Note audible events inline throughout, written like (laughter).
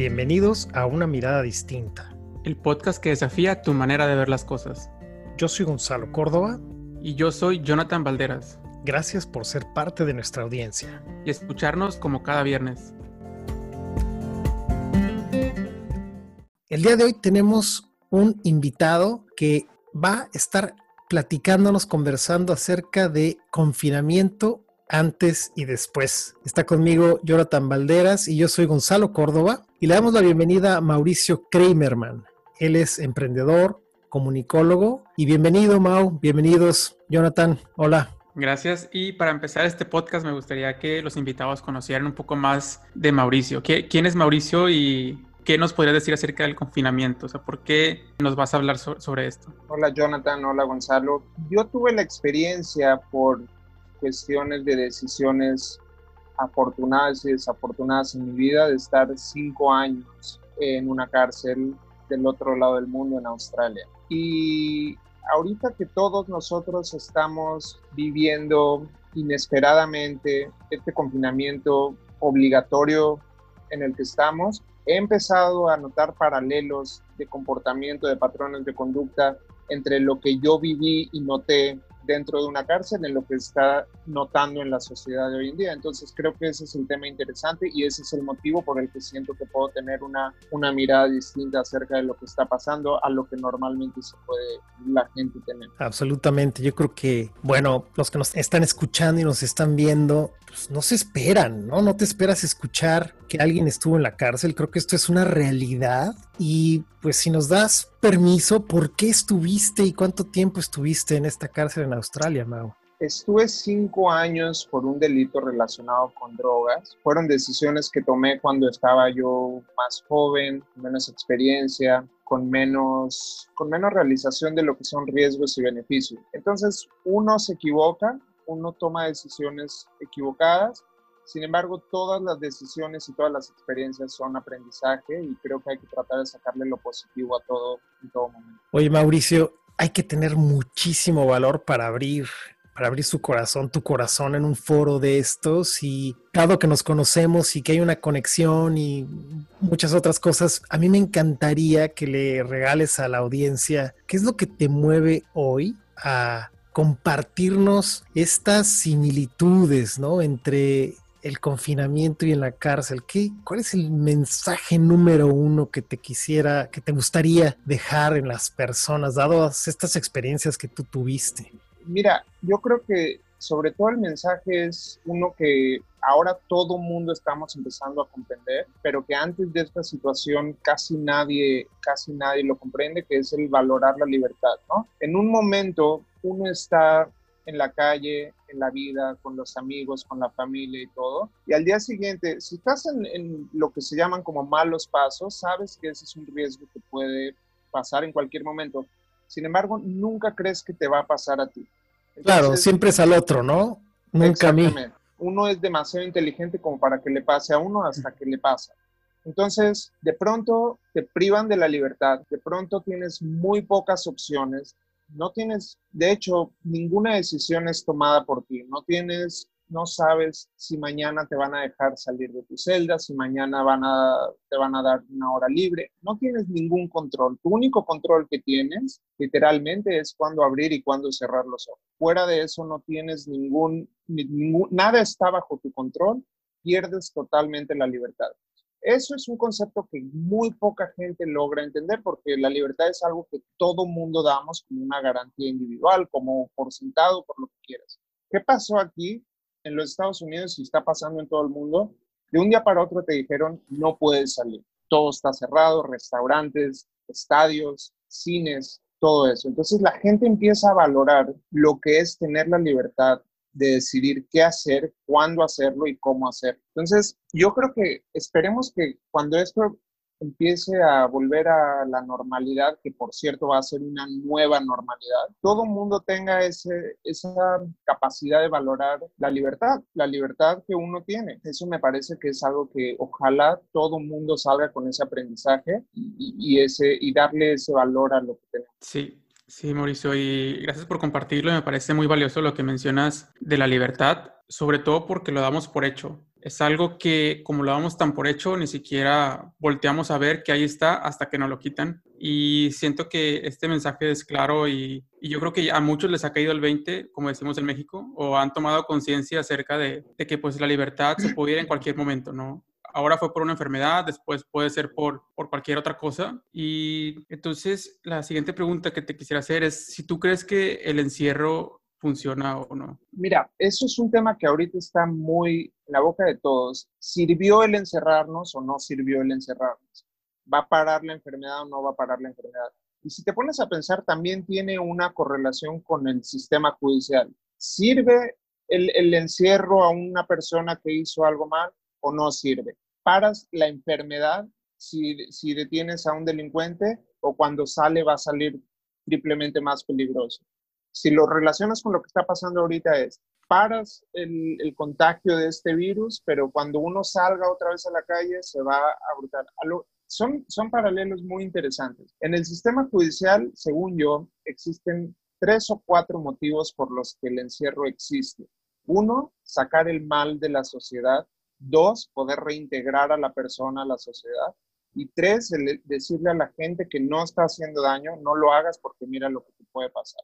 Bienvenidos a Una Mirada Distinta. El podcast que desafía tu manera de ver las cosas. Yo soy Gonzalo Córdoba. Y yo soy Jonathan Valderas. Gracias por ser parte de nuestra audiencia. Y escucharnos como cada viernes. El día de hoy tenemos un invitado que va a estar platicándonos, conversando acerca de confinamiento antes y después. Está conmigo Jonathan Valderas y yo soy Gonzalo Córdoba y le damos la bienvenida a Mauricio Kramerman. Él es emprendedor, comunicólogo y bienvenido Mau, bienvenidos Jonathan, hola. Gracias. Y para empezar este podcast me gustaría que los invitados conocieran un poco más de Mauricio. ¿Quién es Mauricio y qué nos podrías decir acerca del confinamiento? O sea, ¿por qué nos vas a hablar sobre esto? Hola Jonathan, hola Gonzalo. Yo tuve la experiencia por cuestiones de decisiones afortunadas y desafortunadas en mi vida de estar cinco años en una cárcel del otro lado del mundo en Australia. Y ahorita que todos nosotros estamos viviendo inesperadamente este confinamiento obligatorio en el que estamos, he empezado a notar paralelos de comportamiento, de patrones de conducta entre lo que yo viví y noté dentro de una cárcel en lo que está notando en la sociedad de hoy en día. Entonces creo que ese es el tema interesante y ese es el motivo por el que siento que puedo tener una, una mirada distinta acerca de lo que está pasando a lo que normalmente se puede la gente tener. Absolutamente. Yo creo que, bueno, los que nos están escuchando y nos están viendo, pues no se esperan, ¿no? No te esperas escuchar que alguien estuvo en la cárcel. Creo que esto es una realidad y pues si nos das permiso, ¿por qué estuviste y cuánto tiempo estuviste en esta cárcel en Australia, Mau? Estuve cinco años por un delito relacionado con drogas. Fueron decisiones que tomé cuando estaba yo más joven, menos experiencia, con menos, con menos realización de lo que son riesgos y beneficios. Entonces, uno se equivoca, uno toma decisiones equivocadas. Sin embargo, todas las decisiones y todas las experiencias son aprendizaje y creo que hay que tratar de sacarle lo positivo a todo en todo momento. Oye, Mauricio, hay que tener muchísimo valor para abrir para abrir su corazón, tu corazón en un foro de estos y dado que nos conocemos y que hay una conexión y muchas otras cosas, a mí me encantaría que le regales a la audiencia qué es lo que te mueve hoy a compartirnos estas similitudes, ¿no? Entre el confinamiento y en la cárcel. ¿Qué, ¿Cuál es el mensaje número uno que te quisiera, que te gustaría dejar en las personas, dadas estas experiencias que tú tuviste? Mira, yo creo que sobre todo el mensaje es uno que ahora todo mundo estamos empezando a comprender, pero que antes de esta situación casi nadie, casi nadie lo comprende, que es el valorar la libertad, ¿no? En un momento uno está en la calle, en la vida, con los amigos, con la familia y todo. Y al día siguiente, si estás en, en, lo que se llaman como malos pasos, sabes que ese es un riesgo que puede pasar en cualquier momento. Sin embargo, nunca crees que te va a pasar a ti. Entonces, claro, siempre es al otro, ¿no? Nunca a mí. Uno es demasiado inteligente como para que le pase a uno hasta que le pasa. Entonces, de pronto te privan de la libertad, de pronto tienes muy pocas opciones, no tienes, de hecho, ninguna decisión es tomada por ti, no tienes no sabes si mañana te van a dejar salir de tu celda, si mañana van a, te van a dar una hora libre. No tienes ningún control. Tu único control que tienes, literalmente, es cuándo abrir y cuándo cerrar los ojos. Fuera de eso no tienes ningún, ningún, nada está bajo tu control, pierdes totalmente la libertad. Eso es un concepto que muy poca gente logra entender porque la libertad es algo que todo mundo damos como una garantía individual, como por sentado, por lo que quieras. ¿Qué pasó aquí? en los Estados Unidos y está pasando en todo el mundo, de un día para otro te dijeron no puedes salir. Todo está cerrado, restaurantes, estadios, cines, todo eso. Entonces la gente empieza a valorar lo que es tener la libertad de decidir qué hacer, cuándo hacerlo y cómo hacerlo. Entonces, yo creo que esperemos que cuando esto empiece a volver a la normalidad, que por cierto va a ser una nueva normalidad, todo el mundo tenga ese, esa capacidad de valorar la libertad, la libertad que uno tiene. Eso me parece que es algo que ojalá todo el mundo salga con ese aprendizaje y, y, ese, y darle ese valor a lo que tenemos. Sí, Sí, Mauricio, y gracias por compartirlo. Me parece muy valioso lo que mencionas de la libertad, sobre todo porque lo damos por hecho. Es algo que, como lo damos tan por hecho, ni siquiera volteamos a ver que ahí está hasta que nos lo quitan. Y siento que este mensaje es claro y, yo creo que a muchos les ha caído el 20, como decimos en México, o han tomado conciencia acerca de, que pues la libertad se puede en cualquier momento, ¿no? Ahora fue por una enfermedad, después puede ser por, por cualquier otra cosa. Y entonces la siguiente pregunta que te quisiera hacer es si tú crees que el encierro funciona o no. Mira, eso es un tema que ahorita está muy en la boca de todos. ¿Sirvió el encerrarnos o no sirvió el encerrarnos? ¿Va a parar la enfermedad o no va a parar la enfermedad? Y si te pones a pensar, también tiene una correlación con el sistema judicial. ¿Sirve el, el encierro a una persona que hizo algo mal? O no sirve. Paras la enfermedad si, si detienes a un delincuente o cuando sale va a salir triplemente más peligroso. Si lo relacionas con lo que está pasando ahorita es, paras el, el, contagio de este virus, pero cuando uno salga otra vez a la calle se va a brutar. Son, son paralelos muy interesantes. En el sistema judicial, según yo, existen tres o cuatro motivos por los que el encierro existe. Uno, sacar el mal de la sociedad Dos, poder reintegrar a la persona a la sociedad. Y tres, decirle a la gente que no está haciendo daño, no lo hagas porque mira lo que te puede pasar.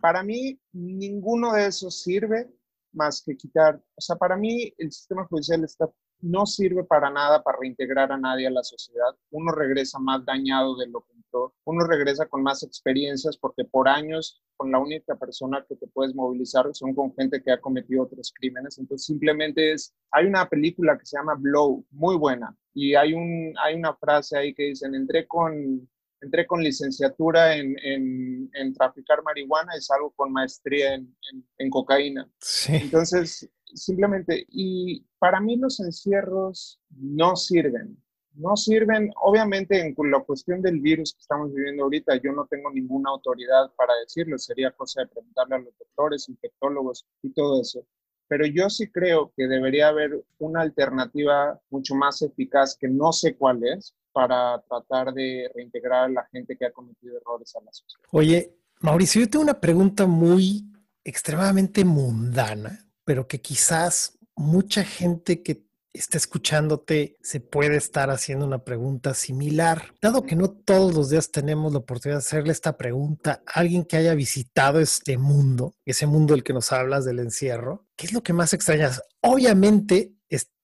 Para mí, ninguno de esos sirve más que quitar, o sea, para mí el sistema judicial está, no sirve para nada para reintegrar a nadie a la sociedad. Uno regresa más dañado de lo que uno regresa con más experiencias porque por años con la única persona que te puedes movilizar son con gente que ha cometido otros crímenes. Entonces simplemente es, hay una película que se llama Blow, muy buena, y hay, un, hay una frase ahí que dicen, entré con, entré con licenciatura en, en, en traficar marihuana y salgo con maestría en, en cocaína. Sí. Entonces, simplemente, y para mí los encierros no sirven no sirven, obviamente en la cuestión del virus que estamos viviendo ahorita, yo no tengo ninguna autoridad para decirlo, sería cosa de preguntarle a los doctores, infectólogos y todo eso. Pero yo sí creo que debería haber una alternativa mucho más eficaz, que no sé cuál es, para tratar de reintegrar a la gente que ha cometido errores a la sociedad. Oye, Mauricio, yo tengo una pregunta muy extremadamente mundana, pero que quizás mucha gente que está escuchándote se puede estar haciendo una pregunta similar. Dado que no todos los días tenemos la oportunidad de hacerle esta pregunta a alguien que haya visitado este mundo, ese mundo del que nos hablas del encierro, ¿qué es lo que más extrañas? Obviamente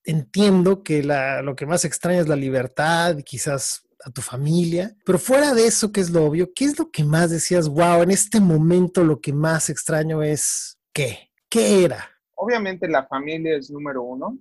entiendo que lo que más extraña es la libertad, quizás a tu familia, pero fuera de eso, que es lo obvio, ¿qué es lo que más decías, wow, en este momento lo que más extraño es qué? ¿Qué era? Obviamente la familia es número uno,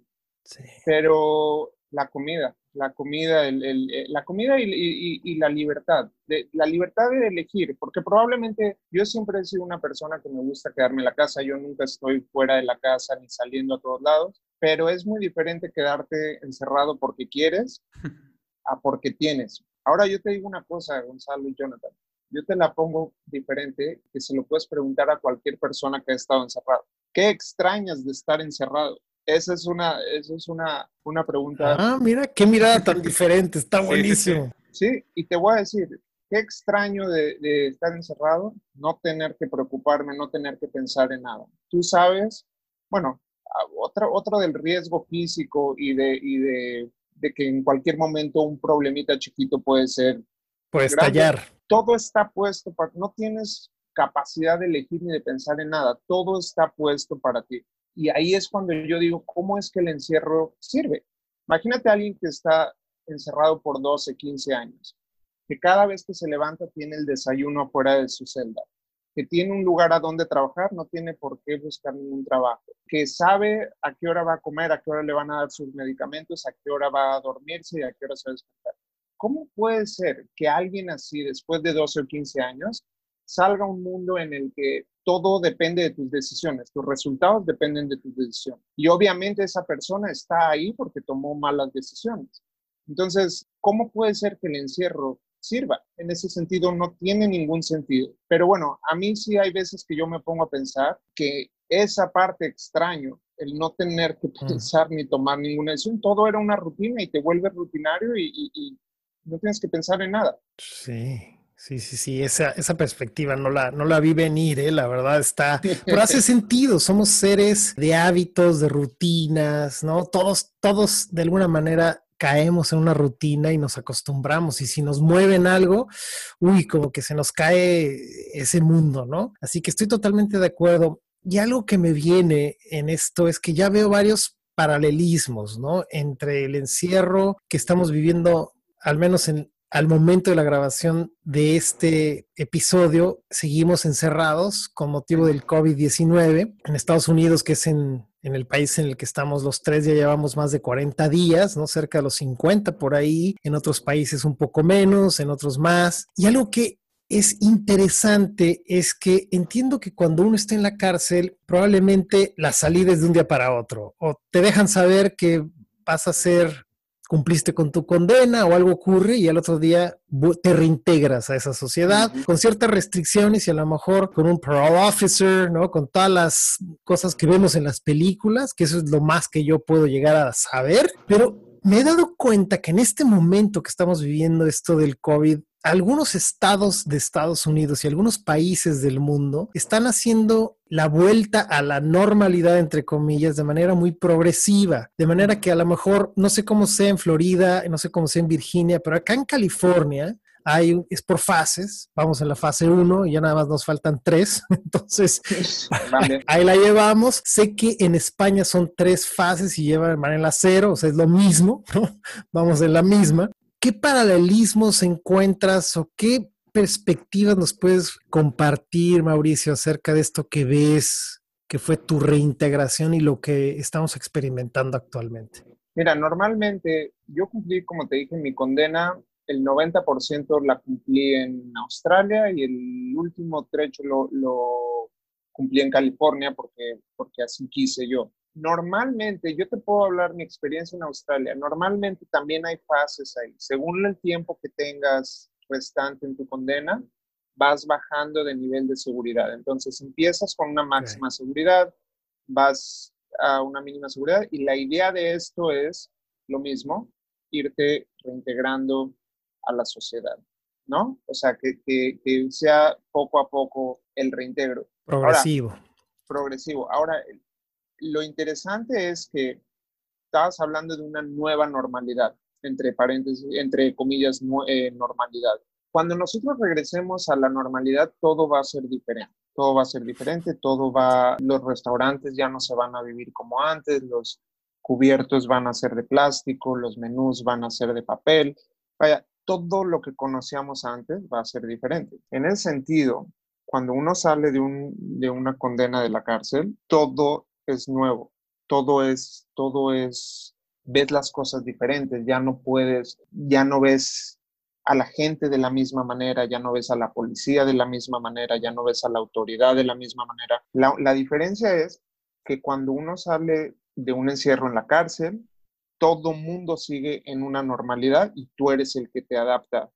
pero la comida, la comida, el, eh, la comida y, la libertad, de, la libertad de elegir, porque probablemente yo siempre he sido una persona que me gusta quedarme en la casa, yo nunca estoy fuera de la casa ni saliendo a todos lados, pero es muy diferente quedarte encerrado porque quieres (laughs) a porque tienes. Ahora yo te digo una cosa, Gonzalo y Jonathan, yo te la pongo diferente, que se lo puedes preguntar a cualquier persona que ha estado encerrado. ¿Qué extrañas de estar encerrado? Esa es una, esa es una, una pregunta. Ah, mira, qué mirada tan diferente, está buenísimo. Sí, y te voy a decir, qué extraño de, de, estar encerrado, no tener que preocuparme, no tener que pensar en nada. Tú sabes, bueno, otro, otro del riesgo físico y de, y de, de que en cualquier momento un problemita chiquito puede ser. Puede estallar. Todo está puesto, para, no tienes capacidad de elegir ni de pensar en nada, todo está puesto para ti. Y ahí es cuando yo digo, ¿cómo es que el encierro sirve? Imagínate a alguien que está encerrado por 12, 15 años, que cada vez que se levanta tiene el desayuno afuera de su celda, que tiene un lugar a donde trabajar, no tiene por qué buscar ningún trabajo, que sabe a qué hora va a comer, a qué hora le van a dar sus medicamentos, a qué hora va a dormirse y a qué hora se va a despertar. ¿Cómo puede ser que alguien así, después de 12 o 15 años, salga un mundo en el que todo depende de tus decisiones, tus resultados dependen de tus decisiones. Y obviamente esa persona está ahí porque tomó malas decisiones. Entonces, ¿cómo puede ser que el encierro sirva? En ese sentido, no tiene ningún sentido. Pero bueno, a mí sí hay veces que yo me pongo a pensar que esa parte extraño, el no tener que mm. pensar ni tomar ninguna decisión, todo era una rutina y te vuelve rutinario y, y no tienes que pensar en nada. Sí, Sí, sí, sí, esa, esa perspectiva no la, no la vi venir, ¿eh? la verdad está, pero hace (laughs) sentido, somos seres de hábitos, de rutinas, ¿no? Todos, todos de alguna manera caemos en una rutina y nos acostumbramos y si nos mueven algo, uy, como que se nos cae ese mundo, ¿no? Así que estoy totalmente de acuerdo. Y algo que me viene en esto es que ya veo varios paralelismos, ¿no? Entre el encierro que estamos viviendo, al menos en, al momento de la grabación de este episodio, seguimos encerrados con motivo del COVID-19 en Estados Unidos, que es en, el país en el que estamos los tres, ya llevamos más de 40 días, ¿no? Cerca de los 50 por ahí, en otros países un poco menos, en otros más. Y algo que es interesante es que entiendo que cuando uno está en la cárcel, probablemente la salida es de un día para otro, o te dejan saber que vas a ser cumpliste con tu condena o algo ocurre y al otro día te reintegras a esa sociedad con ciertas restricciones y a lo mejor con un parole officer, ¿no? Con todas las cosas que vemos en las películas, que eso es lo más que yo puedo llegar a saber, pero me he dado cuenta que en este momento que estamos viviendo esto del COVID, algunos estados de Estados Unidos y algunos países del mundo están haciendo la vuelta a la normalidad, entre comillas, de manera muy progresiva. De manera que a lo mejor, no sé cómo sea en Florida, no sé cómo sea en Virginia, pero acá en California, hay, es por fases, vamos en la fase 1 y ya nada más nos faltan tres, (laughs) entonces (laughs) ahí la llevamos. Sé que en España son tres fases y llevan en la cero, o sea, es lo mismo, ¿no? (laughs) Vamos en la misma. ¿Qué paralelismos encuentras o qué perspectivas nos puedes compartir, Mauricio, acerca de esto que ves, que fue tu reintegración y lo que estamos experimentando actualmente? Mira, normalmente yo cumplí, como te dije, mi condena, el 90% la cumplí en Australia y el último trecho lo, lo cumplí en California porque, porque así quise yo. Normalmente, yo te puedo hablar mi experiencia en Australia, normalmente también hay fases ahí. Según el tiempo que tengas restante en tu condena, vas bajando de nivel de seguridad. Entonces empiezas con una máxima seguridad, vas a una mínima seguridad y la idea de esto es lo mismo, irte reintegrando a la sociedad, ¿no? O sea, que, que, sea poco a poco el reintegro. Progresivo. progresivo. Ahora, lo interesante es que estabas hablando de una nueva normalidad, entre paréntesis, entre comillas, eh, normalidad. Cuando nosotros regresemos a la normalidad, todo va a ser diferente. Todo va a ser diferente, todo va, los restaurantes ya no se van a vivir como antes, los cubiertos van a ser de plástico, los menús van a ser de papel. Vaya, todo lo que conocíamos antes va a ser diferente. En ese sentido, cuando uno sale de, un, de una condena de la cárcel, todo es nuevo, todo es, todo es, ves las cosas diferentes, ya no puedes, ya no ves a la gente de la misma manera, ya no ves a la policía de la misma manera, ya no ves a la autoridad de la misma manera. La, la diferencia es que cuando uno sale de un encierro en la cárcel, todo mundo sigue en una normalidad y tú eres el que te adapta,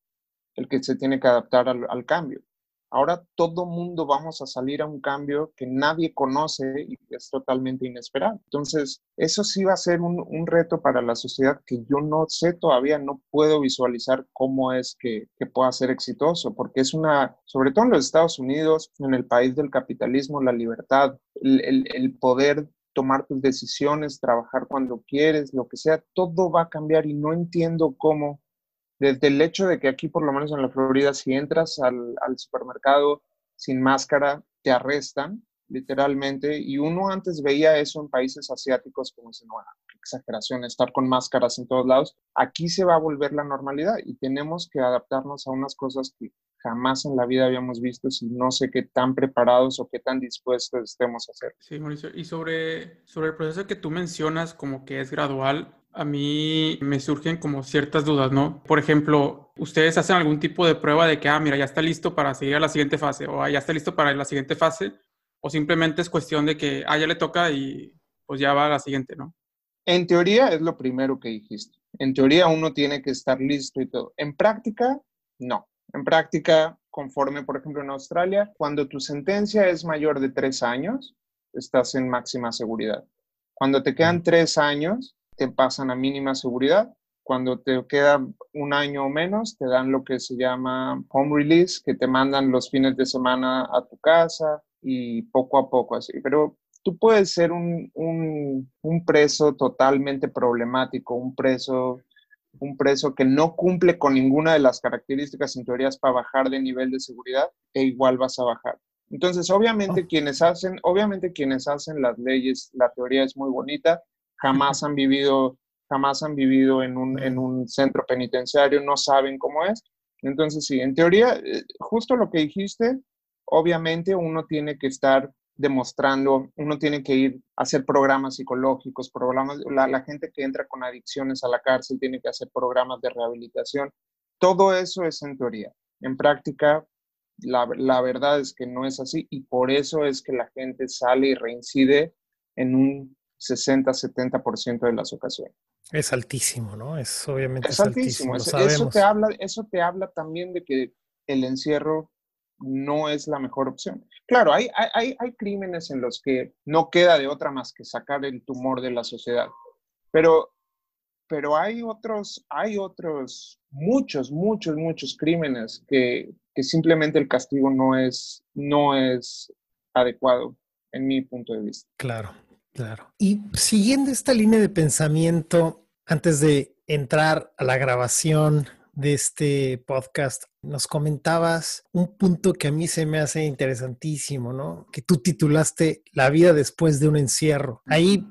el que se tiene que adaptar al, al cambio. Ahora todo mundo vamos a salir a un cambio que nadie conoce y es totalmente inesperado. Entonces, eso sí va a ser un, reto para la sociedad que yo no sé todavía, no puedo visualizar cómo es que, pueda ser exitoso, porque es una, sobre todo en los Estados Unidos, en el país del capitalismo, la libertad, el, el poder tomar tus decisiones, trabajar cuando quieres, lo que sea, todo va a cambiar y no entiendo cómo desde el hecho de que aquí, por lo menos en la Florida, si entras al, supermercado sin máscara, te arrestan, literalmente, y uno antes veía eso en países asiáticos como si no, exageración, estar con máscaras en todos lados. Aquí se va a volver la normalidad y tenemos que adaptarnos a unas cosas que jamás en la vida habíamos visto si no sé qué tan preparados o qué tan dispuestos estemos a hacer. Sí, Mauricio, y sobre, sobre el proceso que tú mencionas como que es gradual, a mí me surgen como ciertas dudas, ¿no? Por ejemplo, ustedes hacen algún tipo de prueba de que, ah, mira, ya está listo para seguir a la siguiente fase, o ah, ya está listo para la siguiente fase, o simplemente es cuestión de que, ah, ya le toca y pues ya va a la siguiente, ¿no? En teoría es lo primero que dijiste. En teoría uno tiene que estar listo y todo. En práctica, no. En práctica, conforme, por ejemplo, en Australia, cuando tu sentencia es mayor de tres años, estás en máxima seguridad. Cuando te quedan tres años, te pasan a mínima seguridad Cuando te queda un año o menos, te dan lo que se llama home release, que te mandan los fines de semana a tu casa y poco a poco así. Pero tú puedes ser un, un, preso totalmente problemático, un preso, un preso que no cumple con ninguna de las características en teorías para bajar de nivel de seguridad e igual vas a bajar. Entonces, obviamente oh. quienes hacen, obviamente quienes hacen las leyes, la teoría es muy bonita, jamás han vivido jamás han vivido en un, en un centro penitenciario, no saben cómo es. Entonces, sí, en teoría, eh, justo lo que dijiste, obviamente uno tiene que estar demostrando, uno tiene que ir a hacer programas psicológicos, programas, la, la, gente que entra con adicciones a la cárcel tiene que hacer programas de rehabilitación. Todo eso es en teoría. En práctica, la, la verdad es que no es así y por eso es que la gente sale y reincide en un 60-70% de las ocasiones. Es altísimo, ¿no? Es obviamente es, altísimo. eso, te habla, eso te habla también de que el encierro no es la mejor opción. Claro, hay, hay, hay crímenes en los que no queda de otra más que sacar el tumor de la sociedad, pero, pero hay otros, hay otros, muchos, muchos, muchos crímenes que, que simplemente el castigo no es, no es adecuado en mi punto de vista. Claro. Claro. Y siguiendo esta línea de pensamiento, antes de entrar a la grabación de este podcast, nos comentabas un punto que a mí se me hace interesantísimo, ¿no? Que tú titulaste La vida después de un encierro. Ahí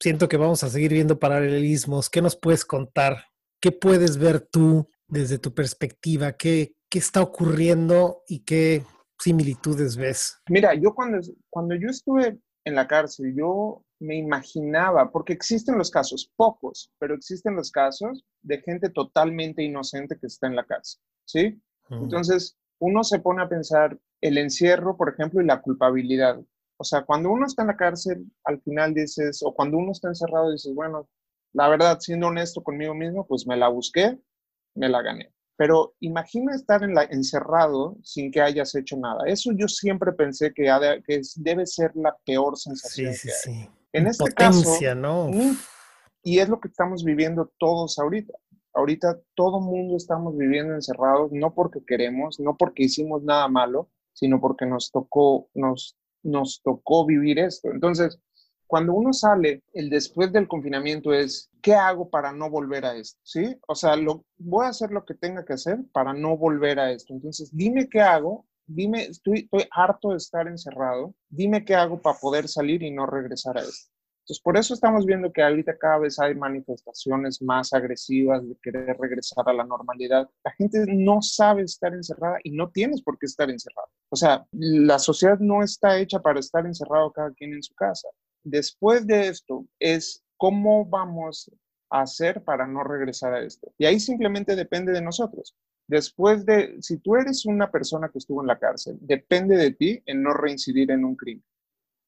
siento que vamos a seguir viendo paralelismos. ¿Qué nos puedes contar? ¿Qué puedes ver tú desde tu perspectiva? ¿Qué, qué está ocurriendo y qué similitudes ves? Mira, yo cuando, cuando yo estuve en la cárcel, yo me imaginaba, porque existen los casos, pocos, pero existen los casos de gente totalmente inocente que está en la cárcel, ¿sí? Entonces, uno se pone a pensar el encierro, por ejemplo, y la culpabilidad. O sea, cuando uno está en la cárcel, al final dices, o cuando uno está encerrado, dices, bueno, la verdad, siendo honesto conmigo mismo, pues me la busqué, me la gané. Pero imagina estar en la, encerrado sin que hayas hecho nada. Eso yo siempre pensé que, que debe ser la peor sensación. Sí, sí, sí. En este caso, ¿no? Y es lo que estamos viviendo todos ahorita. Ahorita todo mundo estamos viviendo encerrados, no porque queremos, no porque hicimos nada malo, sino porque nos tocó, nos, nos tocó vivir esto. Entonces, cuando uno sale, el después del confinamiento es, ¿qué hago para no volver a esto? ¿Sí? O sea, lo, voy a hacer lo que tenga que hacer para no volver a esto. Entonces, dime qué hago, dime, estoy, estoy harto de estar encerrado, dime qué hago para poder salir y no regresar a esto. Entonces, por eso estamos viendo que ahorita cada vez hay manifestaciones más agresivas de querer regresar a la normalidad. La gente no sabe estar encerrada y no tienes por qué estar encerrado. O sea, la sociedad no está hecha para estar encerrado cada quien en su casa después de esto es cómo vamos a hacer para no regresar a esto. Y ahí simplemente depende de nosotros. Después de, si tú eres una persona que estuvo en la cárcel, depende de ti en no reincidir en un crimen.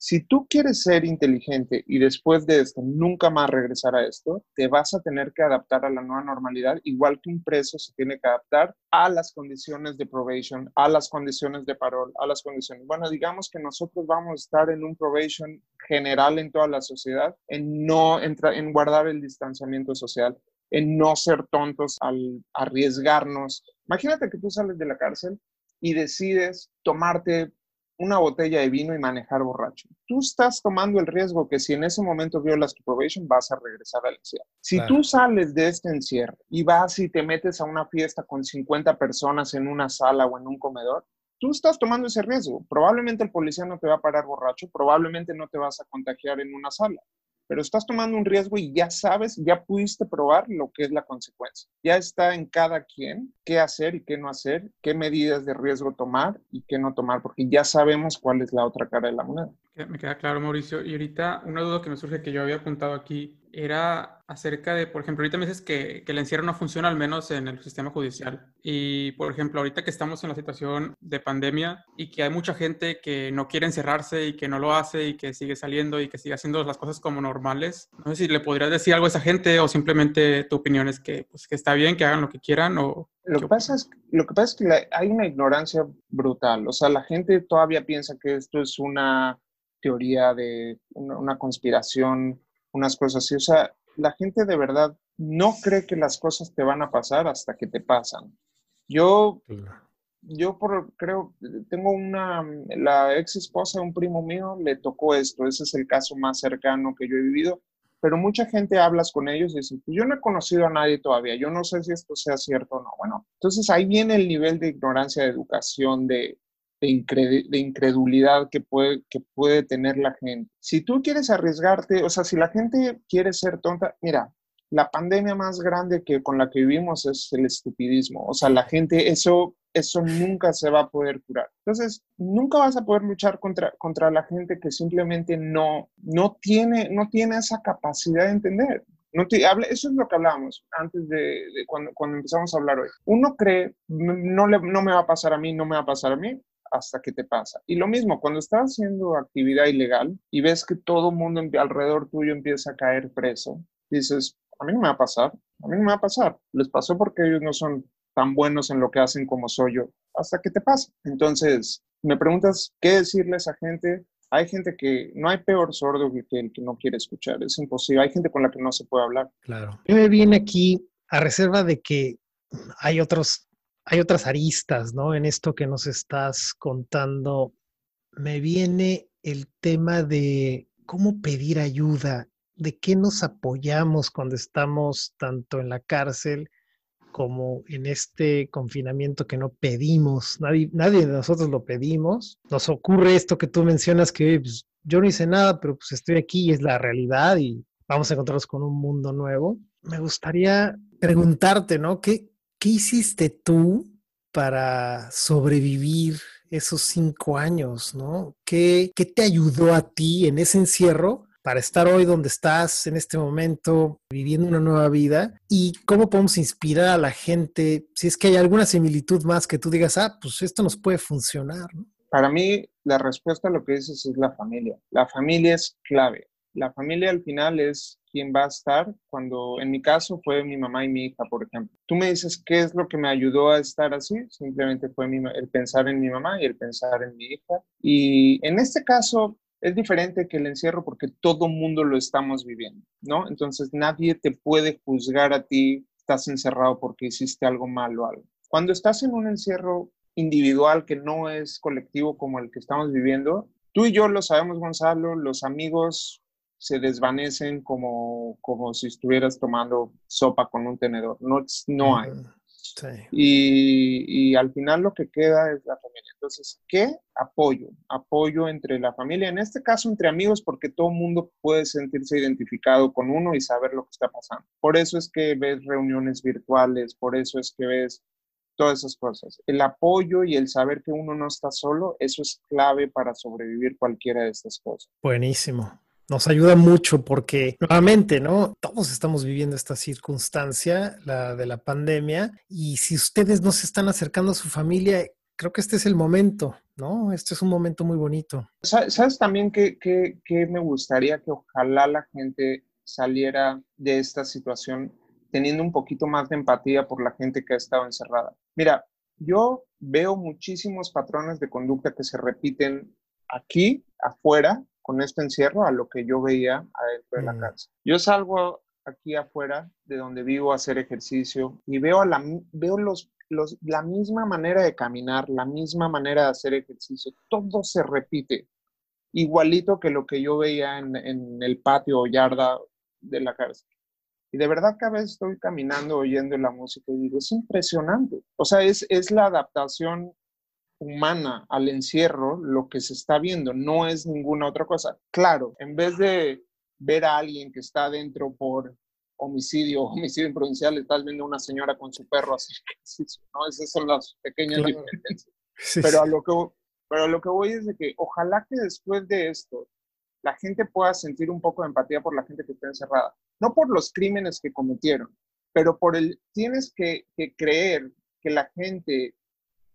Si tú quieres ser inteligente y después de esto nunca más regresar a esto, te vas a tener que adaptar a la nueva normalidad, igual que un preso se tiene que adaptar a las condiciones de probation, a las condiciones de parol, a las condiciones. Bueno, digamos que nosotros vamos a estar en un probation general en toda la sociedad, en no entrar, en guardar el distanciamiento social, en no ser tontos al arriesgarnos. Imagínate que tú sales de la cárcel y decides tomarte una botella de vino y manejar borracho. Tú estás tomando el riesgo que si en ese momento violas tu probation, vas a regresar al encierro. Si tú sales de este encierro y vas y te metes a una fiesta con 50 personas en una sala o en un comedor, tú estás tomando ese riesgo. Probablemente el policía no te va a parar borracho, probablemente no te vas a contagiar en una sala pero estás tomando un riesgo y ya sabes, ya pudiste probar lo que es la consecuencia. Ya está en cada quien qué hacer y qué no hacer, qué medidas de riesgo tomar y qué no tomar, porque ya sabemos cuál es la otra cara de la moneda. Me queda claro, Mauricio. Y ahorita una duda que me surge que yo había apuntado aquí era acerca de, por ejemplo, ahorita me dices que, que, el encierro no funciona al menos en el sistema judicial. Y, por ejemplo, ahorita que estamos en la situación de pandemia y que hay mucha gente que no quiere encerrarse y que no lo hace y que sigue saliendo y que sigue haciendo las cosas como normales, no sé si le podrías decir algo a esa gente o simplemente tu opinión es que, pues, que está bien, que hagan lo que quieran o... Lo que, pasa es, lo que pasa es que hay una ignorancia brutal. O sea, la gente todavía piensa que esto es una teoría de una, una conspiración unas cosas así. O sea, la gente de verdad no cree que las cosas te van a pasar hasta que te pasan. Yo, yo por, creo, tengo una, la ex esposa de un primo mío le tocó esto, ese es el caso más cercano que yo he vivido, pero mucha gente hablas con ellos y dicen, pues yo no he conocido a nadie todavía, yo no sé si esto sea cierto o no. Bueno, entonces ahí viene el nivel de ignorancia, de educación, de, de, incredulidad que puede, que puede tener la gente. Si tú quieres arriesgarte, o sea, si la gente quiere ser tonta, mira, la pandemia más grande que con la que vivimos es el estupidismo. O sea, la gente, eso, eso nunca se va a poder curar. Entonces, nunca vas a poder luchar contra, contra la gente que simplemente no, no, tiene, no tiene esa capacidad de entender. No te, eso es lo que hablábamos antes de, cuando, cuando, empezamos a hablar hoy. Uno cree, no, le, no me va a pasar a mí, no me va a pasar a mí, hasta que te pasa. Y lo mismo, cuando estás haciendo actividad ilegal y ves que todo el mundo alrededor tuyo empieza a caer preso, dices, a mí no me va a pasar, a mí no me va a pasar. Les pasó porque ellos no son tan buenos en lo que hacen como soy yo, hasta que te pasa. Entonces, me preguntas qué decirle a esa gente. Hay gente que no hay peor sordo que el que no quiere escuchar, es imposible. Hay gente con la que no se puede hablar. Claro. Me viene aquí a reserva de que hay otros hay otras aristas, ¿no? En esto que nos estás contando, me viene el tema de cómo pedir ayuda, de qué nos apoyamos cuando estamos tanto en la cárcel como en este confinamiento que no pedimos, nadie, nadie de nosotros lo pedimos. Nos ocurre esto que tú mencionas que pues, yo no hice nada, pero pues estoy aquí y es la realidad y vamos a encontrarnos con un mundo nuevo. Me gustaría preguntarte, ¿no? ¿Qué, ¿qué hiciste tú para sobrevivir esos cinco años, ¿no? ¿Qué, ¿Qué, te ayudó a ti en ese encierro para estar hoy donde estás en este momento, viviendo una nueva vida? ¿Y cómo podemos inspirar a la gente si es que hay alguna similitud más que tú digas, ah, pues esto nos puede funcionar? Para mí, la respuesta a lo que dices es la familia. La familia es clave. La familia al final es quién va a estar cuando en mi caso fue mi mamá y mi hija, por ejemplo. Tú me dices qué es lo que me ayudó a estar así, simplemente fue el pensar en mi mamá y el pensar en mi hija. Y en este caso es diferente que el encierro porque todo mundo lo estamos viviendo, ¿no? Entonces nadie te puede juzgar a ti, estás encerrado porque hiciste algo malo o algo. Cuando estás en un encierro individual que no es colectivo como el que estamos viviendo, tú y yo lo sabemos, Gonzalo, los amigos se desvanecen como, como si estuvieras tomando sopa con un tenedor. No, no hay. Y, y, al final lo que queda es la familia. Entonces, ¿qué? Apoyo. Apoyo entre la familia, en este caso entre amigos, porque todo el mundo puede sentirse identificado con uno y saber lo que está pasando. Por eso es que ves reuniones virtuales, por eso es que ves todas esas cosas. El apoyo y el saber que uno no está solo, eso es clave para sobrevivir cualquiera de estas cosas. Buenísimo nos ayuda mucho porque nuevamente, ¿no? Todos estamos viviendo esta circunstancia, la de la pandemia, y si ustedes no se están acercando a su familia, creo que este es el momento, ¿no? Este es un momento muy bonito. ¿Sabes también que, que, me gustaría que ojalá la gente saliera de esta situación teniendo un poquito más de empatía por la gente que ha estado encerrada? Mira, yo veo muchísimos patrones de conducta que se repiten aquí, afuera, con este encierro a lo que yo veía adentro de la mm. casa. Yo salgo aquí afuera de donde vivo a hacer ejercicio y veo, la, veo los, los, la misma manera de caminar, la misma manera de hacer ejercicio, todo se repite, igualito que lo que yo veía en, en el patio o yarda de la cárcel. Y de verdad que a veces estoy caminando oyendo la música y digo, es impresionante. O sea, es, es la adaptación humana al encierro lo que se está viendo, no es ninguna otra cosa. Claro, en vez de ver a alguien que está dentro por homicidio (laughs) homicidio improvincial, estás viendo a una señora con su perro así, (laughs) ¿no? Esas son las pequeñas diferencias. pero, a lo que, pero a lo que voy es de que ojalá que después de esto la gente pueda sentir un poco de empatía por la gente que está encerrada, no por los crímenes que cometieron, pero por el, tienes que, que creer que la gente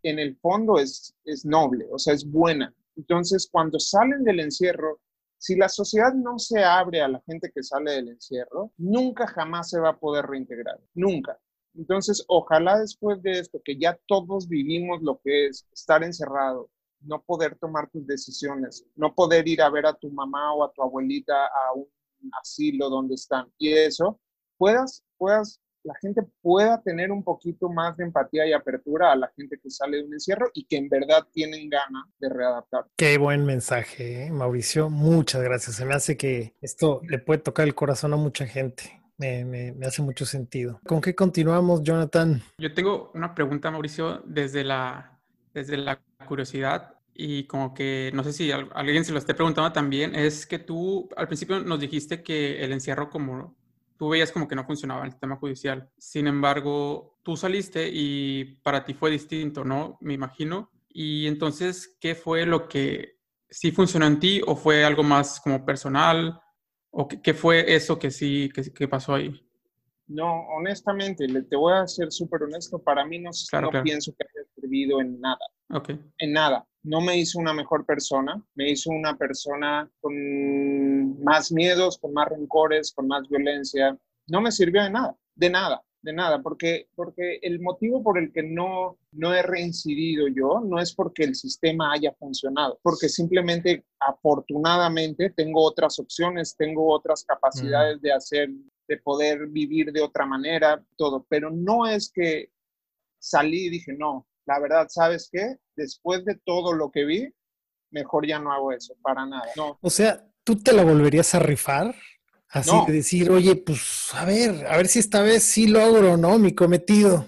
en el fondo es, es noble, o sea, es buena. Entonces, cuando salen del encierro, si la sociedad no se abre a la gente que sale del encierro, nunca jamás se va a poder reintegrar, nunca. Entonces, ojalá después de esto, que ya todos vivimos lo que es estar encerrado, no poder tomar tus decisiones, no poder ir a ver a tu mamá o a tu abuelita a un asilo donde están, y eso, puedas, puedas, la gente pueda tener un poquito más de empatía y apertura a la gente que sale de un encierro y que en verdad tienen ganas de readaptar. Qué buen mensaje, ¿eh? Mauricio. Muchas gracias. Se me hace que esto le puede tocar el corazón a mucha gente. Me, me, me, hace mucho sentido. ¿Con qué continuamos, Jonathan? Yo tengo una pregunta, Mauricio, desde la, desde la curiosidad y como que no sé si alguien se lo esté preguntando también, es que tú al principio nos dijiste que el encierro como tú veías como que no funcionaba el sistema judicial. Sin embargo, tú saliste y para ti fue distinto, ¿no? Me imagino. Y entonces, ¿qué fue lo que sí funcionó en ti o fue algo más como personal? ¿O qué, fue eso que sí, que, que pasó ahí? No, honestamente, te voy a ser súper honesto, para mí no, no pienso que haya servido en nada. Okay. En nada. No me hizo una mejor persona, me hizo una persona con más miedos, con más rencores, con más violencia. No me sirvió de nada, de nada, de nada, porque, porque el motivo por el que no, no he reincidido yo no es porque el sistema haya funcionado, porque simplemente afortunadamente tengo otras opciones, tengo otras capacidades de hacer de poder vivir de otra manera, todo, pero no es que salí y dije, no, la verdad, ¿sabes qué? Después de todo lo que vi, mejor ya no hago eso, para nada, no. O sea, ¿tú te la volverías a rifar? Así de decir, oye, pues a ver, a ver si esta vez sí logro, ¿no? Mi cometido.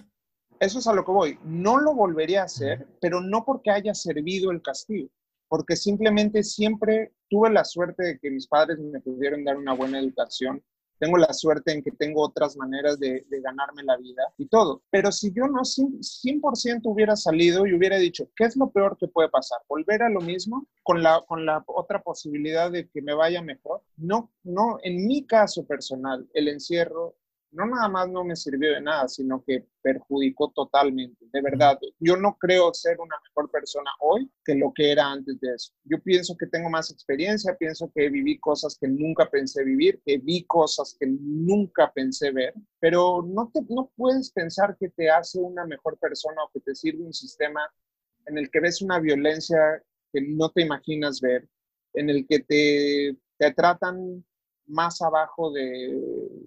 Eso es a lo que voy. No lo volvería a hacer, pero no porque haya servido el castigo, porque simplemente siempre tuve la suerte de que mis padres me pudieron dar una buena educación tengo la suerte en que tengo otras maneras de, ganarme la vida y todo. Pero si yo no 100% hubiera salido y hubiera dicho, ¿qué es lo peor que puede pasar? ¿Volver a lo mismo con la, con la otra posibilidad de que me vaya mejor? No, no, en mi caso personal, el encierro no nada más no me sirvió de nada, sino que perjudicó totalmente. De verdad, yo no creo ser una mejor persona hoy que lo que era antes de eso. Yo pienso que tengo más experiencia, pienso que viví cosas que nunca pensé vivir, que vi cosas que nunca pensé ver, pero no, te, no puedes pensar que te hace una mejor persona o que te sirve un sistema en el que ves una violencia que no te imaginas ver, en el que te, te tratan más abajo de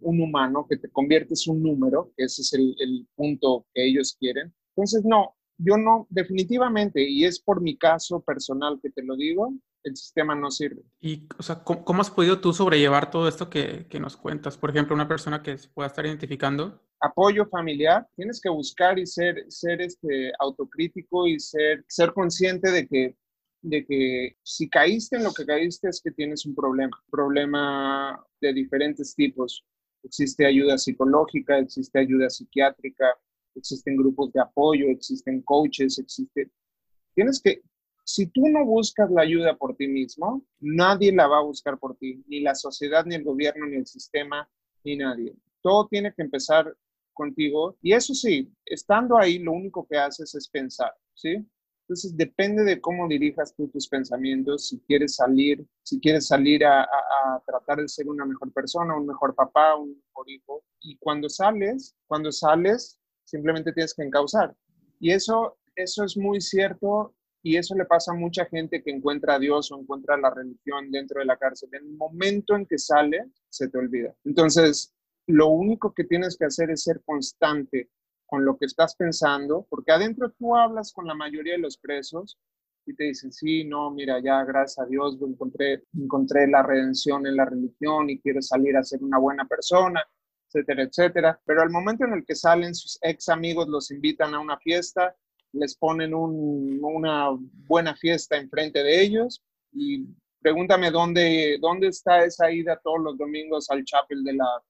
un humano, que te conviertes un número, que ese es el, punto que ellos quieren. Entonces, no, yo no, definitivamente, y es por mi caso personal que te lo digo, el sistema no sirve. Y, o sea, ¿cómo, has podido tú sobrellevar todo esto que, que, nos cuentas? Por ejemplo, una persona que se pueda estar identificando. Apoyo familiar, tienes que buscar y ser, ser este, autocrítico y ser, ser consciente de que de que si caíste en lo que caíste es que tienes un problema, problema de diferentes tipos. Existe ayuda psicológica, existe ayuda psiquiátrica, existen grupos de apoyo, existen coaches, existe... Tienes que, si tú no buscas la ayuda por ti mismo, nadie la va a buscar por ti, ni la sociedad, ni el gobierno, ni el sistema, ni nadie. Todo tiene que empezar contigo. Y eso sí, estando ahí, lo único que haces es pensar, ¿sí? Entonces, depende de cómo dirijas tú tus pensamientos, si quieres salir, si quieres salir a, tratar de ser una mejor persona, un mejor papá, un mejor hijo. Y cuando sales, cuando sales, simplemente tienes que encauzar. Y eso, eso es muy cierto y eso le pasa a mucha gente que encuentra a Dios o encuentra la religión dentro de la cárcel. En el momento en que sale, se te olvida. Entonces, lo único que tienes que hacer es ser constante con lo que estás pensando, porque adentro tú hablas con la mayoría de los presos y te dicen, sí, no, mira, ya gracias a Dios encontré, encontré la redención en la religión y quiero salir a ser una buena persona, etcétera, etcétera. Pero al momento en el que salen, sus ex amigos los invitan a una fiesta, les ponen una buena fiesta enfrente de ellos y pregúntame dónde, dónde está esa ida todos los domingos al chapel de la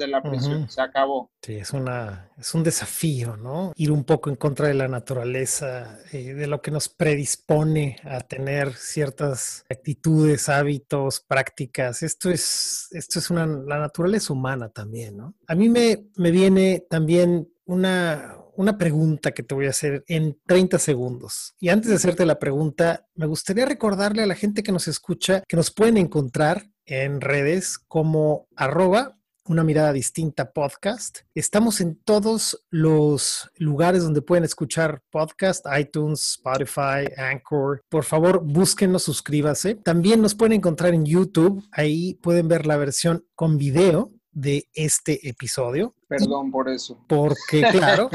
de la prisión, se acabó. Sí, es, una, es un desafío, ¿no? Ir un poco en contra de la naturaleza, eh, de lo que nos predispone a tener ciertas actitudes, hábitos, prácticas. Esto es, esto es una, la naturaleza humana también, ¿no? A mí me, me viene también una, una pregunta que te voy a hacer en 30 segundos. Y antes de hacerte la pregunta, me gustaría recordarle a la gente que nos escucha que nos pueden encontrar en redes como arroba una mirada distinta podcast. Estamos en todos los lugares donde pueden escuchar podcast, iTunes, Spotify, Anchor. Por favor, búsquenos, suscríbase. También nos pueden encontrar en YouTube. Ahí pueden ver la versión con video de este episodio. Perdón por eso. Porque, (laughs) claro.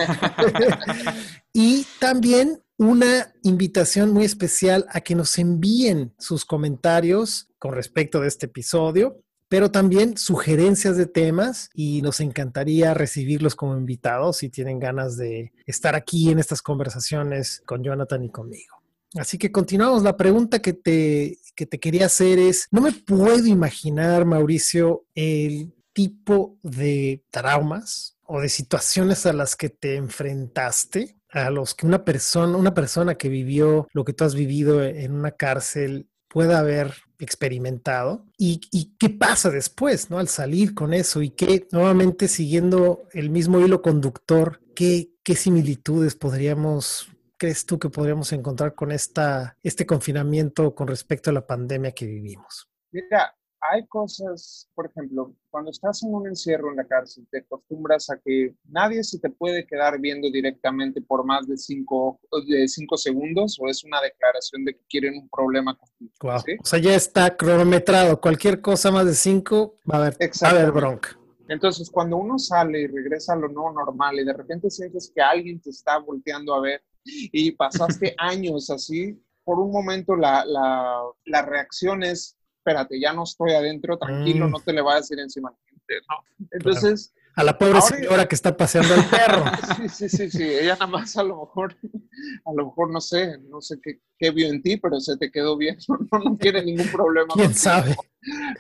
(laughs) y también una invitación muy especial a que nos envíen sus comentarios con respecto de este episodio pero también sugerencias de temas y nos encantaría recibirlos como invitados si tienen ganas de estar aquí en estas conversaciones con Jonathan y conmigo. Así que continuamos. La pregunta que te, que te quería hacer es, no me puedo imaginar, Mauricio, el tipo de traumas o de situaciones a las que te enfrentaste, a los que una persona, una persona que vivió lo que tú has vivido en una cárcel pueda haber experimentado y, qué pasa después, ¿no? Al salir con eso y que nuevamente siguiendo el mismo hilo conductor, ¿qué, qué similitudes podríamos, crees tú que podríamos encontrar con esta, este confinamiento con respecto a la pandemia que vivimos? Mira, hay cosas, por ejemplo, cuando estás en un encierro en la cárcel, te acostumbras a que nadie se te puede quedar viendo directamente por más de cinco, de cinco segundos o es una declaración de que quieren un problema contigo. O sea, ya está cronometrado. Cualquier cosa más de cinco va a haber, va a haber bronca. Entonces, cuando uno sale y regresa a lo no normal y de repente sientes que alguien te está volteando a ver y pasaste (laughs) años así, por un momento la, la, la reacción es espérate, ya no estoy adentro, tranquilo, mm. no te le vayas a ir encima a la gente, ¿no? Entonces... A la pobre señora que está paseando el perro. (laughs) sí, sí, sí, sí, ella nada más a lo mejor, a lo mejor no sé, no sé qué, qué vio en ti, pero se te quedó bien, (laughs) no, no tiene ningún problema. ¿Quién sabe?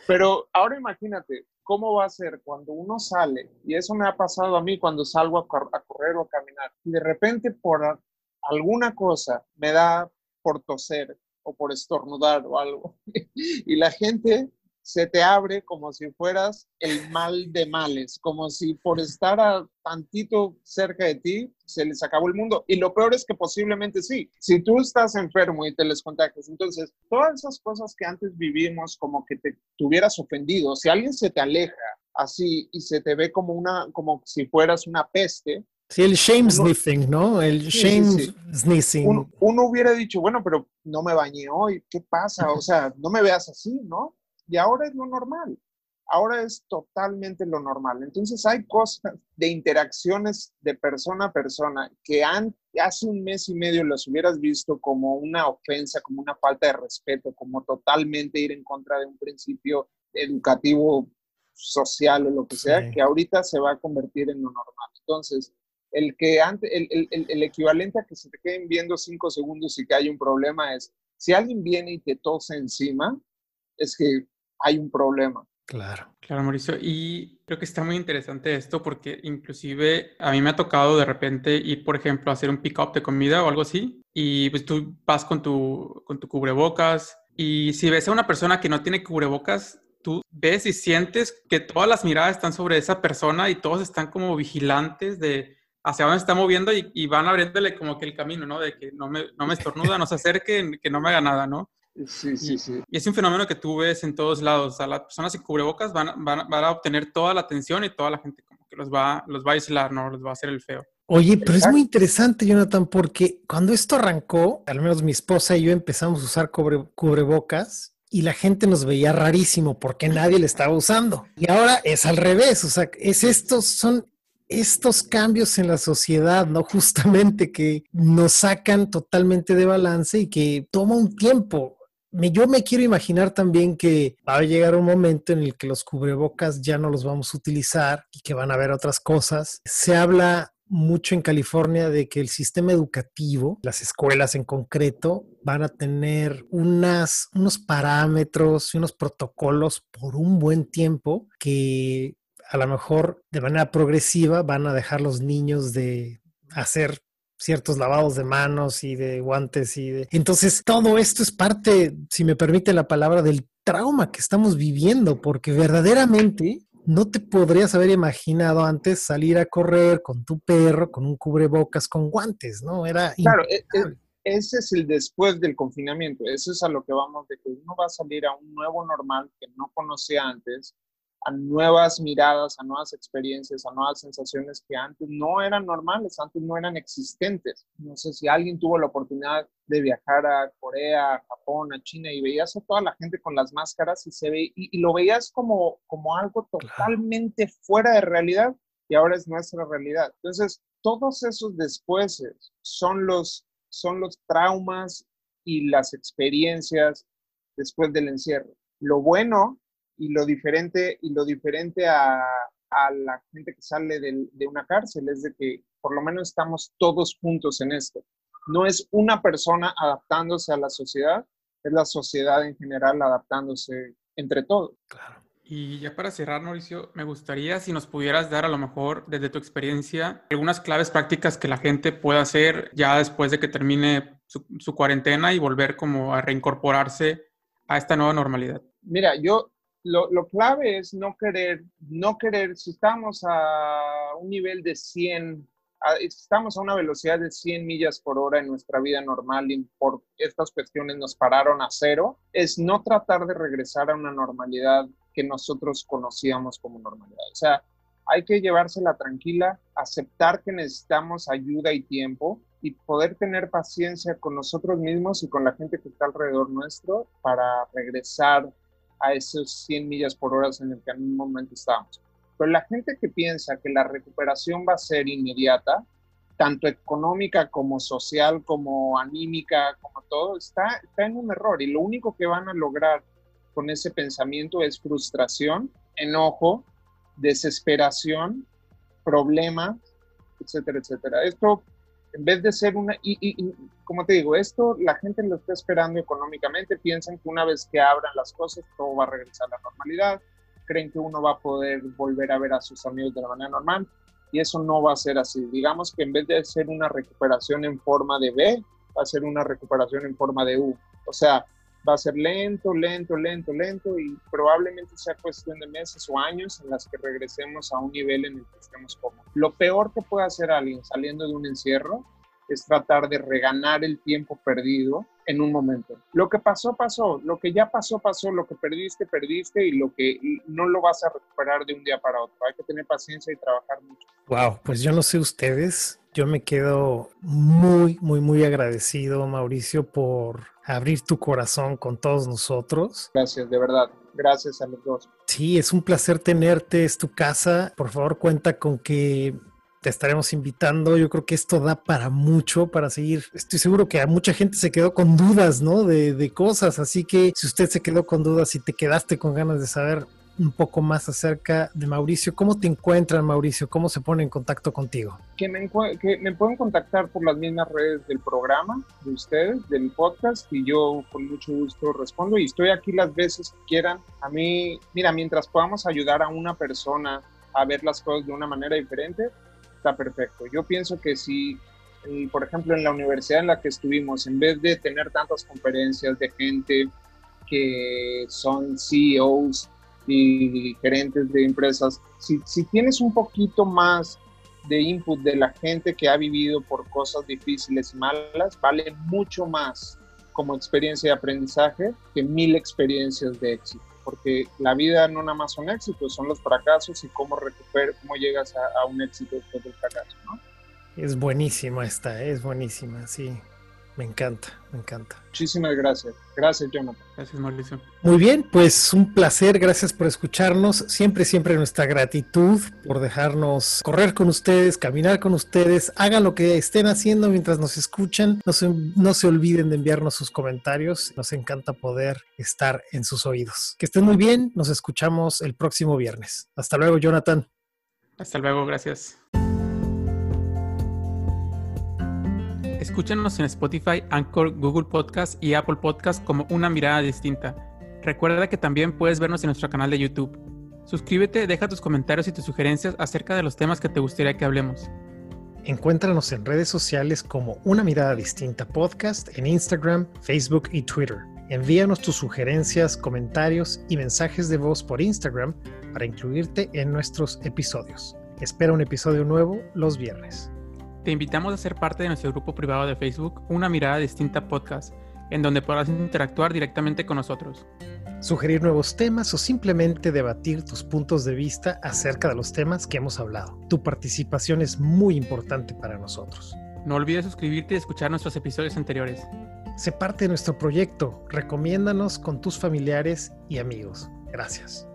Pero ahora imagínate, ¿cómo va a ser cuando uno sale? Y eso me ha pasado a mí cuando salgo a, a correr o a caminar. Y de repente por alguna cosa me da por toser o por estornudar o algo. (laughs) y la gente se te abre como si fueras el mal de males, como si por estar a tantito cerca de ti se les acabó el mundo. Y lo peor es que posiblemente sí, si tú estás enfermo y te les contagias, entonces todas esas cosas que antes vivimos como que te tuvieras ofendido, si alguien se te aleja así y se te ve como una como si fueras una peste, Sí, el shame sniffing, ¿no? El shame sniffing. Uno, hubiera dicho, bueno, pero no me bañé hoy, ¿qué pasa? O sea, no me veas así, ¿no? Y ahora es lo normal. Ahora es totalmente lo normal. Entonces hay cosas de interacciones de persona a persona que hace un mes y medio las hubieras visto como una ofensa, como una falta de respeto, como totalmente ir en contra de un principio educativo, social o lo que sea, que ahorita se va a convertir en lo normal. Entonces, el que antes, el, el, el, equivalente a que se te queden viendo cinco segundos y que hay un problema es, si alguien viene y te tose encima, es que hay un problema. Claro. Claro, Mauricio. Y creo que está muy interesante esto porque inclusive a mí me ha tocado de repente ir, por ejemplo, a hacer un pick-up de comida o algo así. Y pues tú vas con tu, con tu cubrebocas y si ves a una persona que no tiene cubrebocas, tú ves y sientes que todas las miradas están sobre esa persona y todos están como vigilantes de hacia dónde se está moviendo y, van abriéndole como que el camino, ¿no? De que no me, no me estornuda, no se acerque, que no me haga nada, ¿no? Sí, sí, sí. Y es un fenómeno que tú ves en todos lados. O sea, las personas sin cubrebocas van, van, van, a obtener toda la atención y toda la gente como que los va, los va a aislar, ¿no? Los va a hacer el feo. Oye, pero es muy interesante, Jonathan, porque cuando esto arrancó, al menos mi esposa y yo empezamos a usar cubrebocas y la gente nos veía rarísimo porque nadie le estaba usando. Y ahora es al revés, o sea, es estos, son estos cambios en la sociedad, ¿no? Justamente que nos sacan totalmente de balance y que toma un tiempo. Yo me quiero imaginar también que va a llegar un momento en el que los cubrebocas ya no los vamos a utilizar y que van a haber otras cosas. Se habla mucho en California de que el sistema educativo, las escuelas en concreto, van a tener unas, unos parámetros y unos protocolos por un buen tiempo que a lo mejor de manera progresiva van a dejar los niños de hacer ciertos lavados de manos y de guantes y de... Entonces, todo esto es parte, si me permite la palabra, del trauma que estamos viviendo, porque verdaderamente no te podrías haber imaginado antes salir a correr con tu perro, con un cubrebocas, con guantes, ¿no? Era... Claro, e, e, ese es el después del confinamiento, eso es a lo que vamos, de que uno va a salir a un nuevo normal que no conocía antes, a nuevas miradas, a nuevas experiencias, a nuevas sensaciones que antes no eran normales, antes no eran existentes. No sé si alguien tuvo la oportunidad de viajar a Corea, a Japón, a China y veías a toda la gente con las máscaras y se ve y, lo veías como como algo totalmente fuera de realidad y ahora es nuestra realidad. Entonces, todos esos después son los son los traumas y las experiencias después del encierro. Lo bueno y lo diferente, y lo diferente a, a la gente que sale de, de una cárcel es de que por lo menos estamos todos juntos en esto. No es una persona adaptándose a la sociedad, es la sociedad en general adaptándose entre todos. Claro. Y ya para cerrar, Mauricio, me gustaría si nos pudieras dar a lo mejor desde tu experiencia algunas claves prácticas que la gente pueda hacer ya después de que termine su, su cuarentena y volver como a reincorporarse a esta nueva normalidad. Mira, yo lo, lo, clave es no querer, no querer, si estamos a un nivel de 100, estamos a una velocidad de 100 millas por hora en nuestra vida normal y por estas cuestiones nos pararon a cero, es no tratar de regresar a una normalidad que nosotros conocíamos como normalidad. O sea, hay que llevársela tranquila, aceptar que necesitamos ayuda y tiempo y poder tener paciencia con nosotros mismos y con la gente que está alrededor nuestro para regresar a esos 100 millas por hora en el que en un momento estábamos. Pero la gente que piensa que la recuperación va a ser inmediata, tanto económica como social, como anímica, como todo, está, está en un error. Y lo único que van a lograr con ese pensamiento es frustración, enojo, desesperación, problemas, etcétera, etcétera. Esto en vez de ser una, y, como te digo, esto la gente lo está esperando económicamente, piensan que una vez que abran las cosas todo va a regresar a la normalidad, creen que uno va a poder volver a ver a sus amigos de la manera normal y eso no va a ser así. Digamos que en vez de ser una recuperación en forma de B, va a ser una recuperación en forma de U. O sea, va a ser lento, lento, lento, lento y probablemente sea cuestión de meses o años en las que regresemos a un nivel en el que estemos cómodos. Lo peor que puede hacer alguien saliendo de un encierro es tratar de reganar el tiempo perdido en un momento. Lo que pasó, pasó. Lo que ya pasó, pasó. Lo que perdiste, perdiste. Y lo que no lo vas a recuperar de un día para otro. Hay que tener paciencia y trabajar mucho. Wow, pues yo no sé ustedes. Yo me quedo muy, muy, muy agradecido, Mauricio, por abrir tu corazón con todos nosotros. Gracias, de verdad. Gracias a los dos. Sí, es un placer tenerte. Es tu casa. Por favor, cuenta con que te estaremos invitando. Yo creo que esto da para mucho, para seguir. Estoy seguro que a mucha gente se quedó con dudas, ¿no? De, de cosas. Así que si usted se quedó con dudas y te quedaste con ganas de saber un poco más acerca de Mauricio. ¿Cómo te encuentran, Mauricio? ¿Cómo se pone en contacto contigo? Que me, que me pueden contactar por las mismas redes del programa, de ustedes, del podcast, y yo con mucho gusto respondo. Y estoy aquí las veces que quieran. A mí, mira, mientras podamos ayudar a una persona a ver las cosas de una manera diferente, está perfecto. Yo pienso que si, por ejemplo, en la universidad en la que estuvimos, en vez de tener tantas conferencias de gente que son CEOs y gerentes de empresas, si, si tienes un poquito más de input de la gente que ha vivido por cosas difíciles y malas, vale mucho más como experiencia de aprendizaje que mil experiencias de éxito porque la vida no nada más son éxitos, son los fracasos y cómo recuperar, cómo llegas a, un éxito después del fracaso, ¿no? Es buenísima esta, es buenísima, sí. Me encanta, me encanta. Muchísimas gracias. Gracias, Jonathan. Gracias, Mauricio. Muy bien, pues un placer. Gracias por escucharnos. Siempre, siempre nuestra gratitud por dejarnos correr con ustedes, caminar con ustedes. Hagan lo que estén haciendo mientras nos escuchan. No se, no se olviden de enviarnos sus comentarios. Nos encanta poder estar en sus oídos. Que estén muy bien. Nos escuchamos el próximo viernes. Hasta luego, Jonathan. Hasta luego, gracias. Escúchanos en Spotify, Anchor, Google Podcast y Apple Podcast como una mirada distinta. Recuerda que también puedes vernos en nuestro canal de YouTube. Suscríbete, deja tus comentarios y tus sugerencias acerca de los temas que te gustaría que hablemos. Encuéntranos en redes sociales como Una Mirada Distinta Podcast en Instagram, Facebook y Twitter. Envíanos tus sugerencias, comentarios y mensajes de voz por Instagram para incluirte en nuestros episodios. Espera un episodio nuevo los viernes. Te invitamos a ser parte de nuestro grupo privado de Facebook, Una Mirada Distinta Podcast, en donde podrás interactuar directamente con nosotros. sugerir nuevos temas o simplemente debatir tus puntos de vista acerca de los temas que hemos hablado. Tu participación es muy importante para nosotros. No olvides suscribirte y escuchar nuestros episodios anteriores. Sé parte de nuestro proyecto. Recomiéndanos con tus familiares y amigos. Gracias.